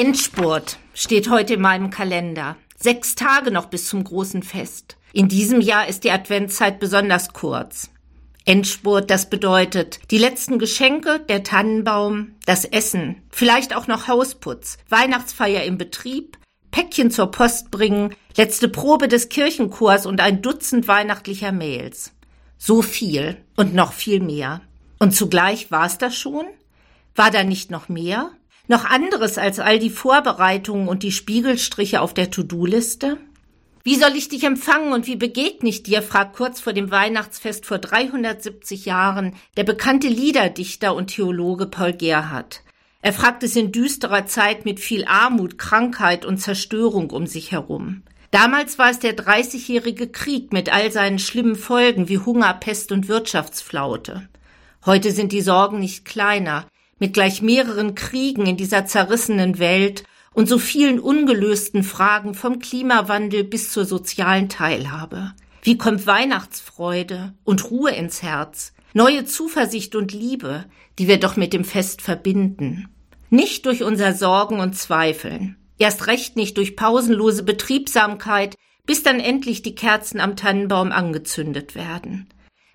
Endspurt steht heute in meinem Kalender. Sechs Tage noch bis zum großen Fest. In diesem Jahr ist die Adventszeit besonders kurz. Endspurt, das bedeutet die letzten Geschenke, der Tannenbaum, das Essen, vielleicht auch noch Hausputz, Weihnachtsfeier im Betrieb, Päckchen zur Post bringen, letzte Probe des Kirchenchors und ein Dutzend weihnachtlicher Mails. So viel und noch viel mehr. Und zugleich war es das schon? War da nicht noch mehr? Noch anderes als all die Vorbereitungen und die Spiegelstriche auf der To-Do-Liste? Wie soll ich dich empfangen und wie begegne ich dir, fragt kurz vor dem Weihnachtsfest vor 370 Jahren der bekannte Liederdichter und Theologe Paul Gerhardt. Er fragt es in düsterer Zeit mit viel Armut, Krankheit und Zerstörung um sich herum. Damals war es der Dreißigjährige Krieg mit all seinen schlimmen Folgen wie Hunger, Pest und Wirtschaftsflaute. Heute sind die Sorgen nicht kleiner mit gleich mehreren Kriegen in dieser zerrissenen Welt und so vielen ungelösten Fragen vom Klimawandel bis zur sozialen Teilhabe. Wie kommt Weihnachtsfreude und Ruhe ins Herz, neue Zuversicht und Liebe, die wir doch mit dem Fest verbinden? Nicht durch unser Sorgen und Zweifeln, erst recht nicht durch pausenlose Betriebsamkeit, bis dann endlich die Kerzen am Tannenbaum angezündet werden.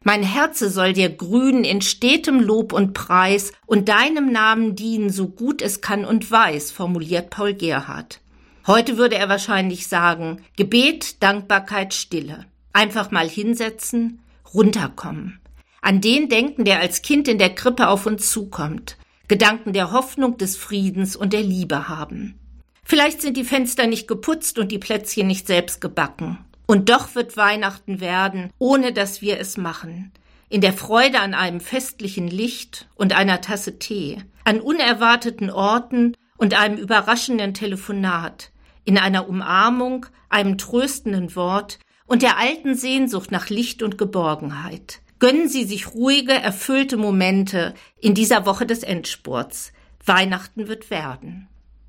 Mein Herze soll dir grün in stetem Lob und Preis und deinem Namen dienen, so gut es kann und weiß, formuliert Paul Gerhard. Heute würde er wahrscheinlich sagen, Gebet, Dankbarkeit, Stille. Einfach mal hinsetzen, runterkommen. An den denken, der als Kind in der Krippe auf uns zukommt. Gedanken der Hoffnung, des Friedens und der Liebe haben. Vielleicht sind die Fenster nicht geputzt und die Plätzchen nicht selbst gebacken. Und doch wird Weihnachten werden, ohne dass wir es machen. In der Freude an einem festlichen Licht und einer Tasse Tee, an unerwarteten Orten und einem überraschenden Telefonat, in einer Umarmung, einem tröstenden Wort und der alten Sehnsucht nach Licht und Geborgenheit. Gönnen Sie sich ruhige, erfüllte Momente in dieser Woche des Endspurts. Weihnachten wird werden.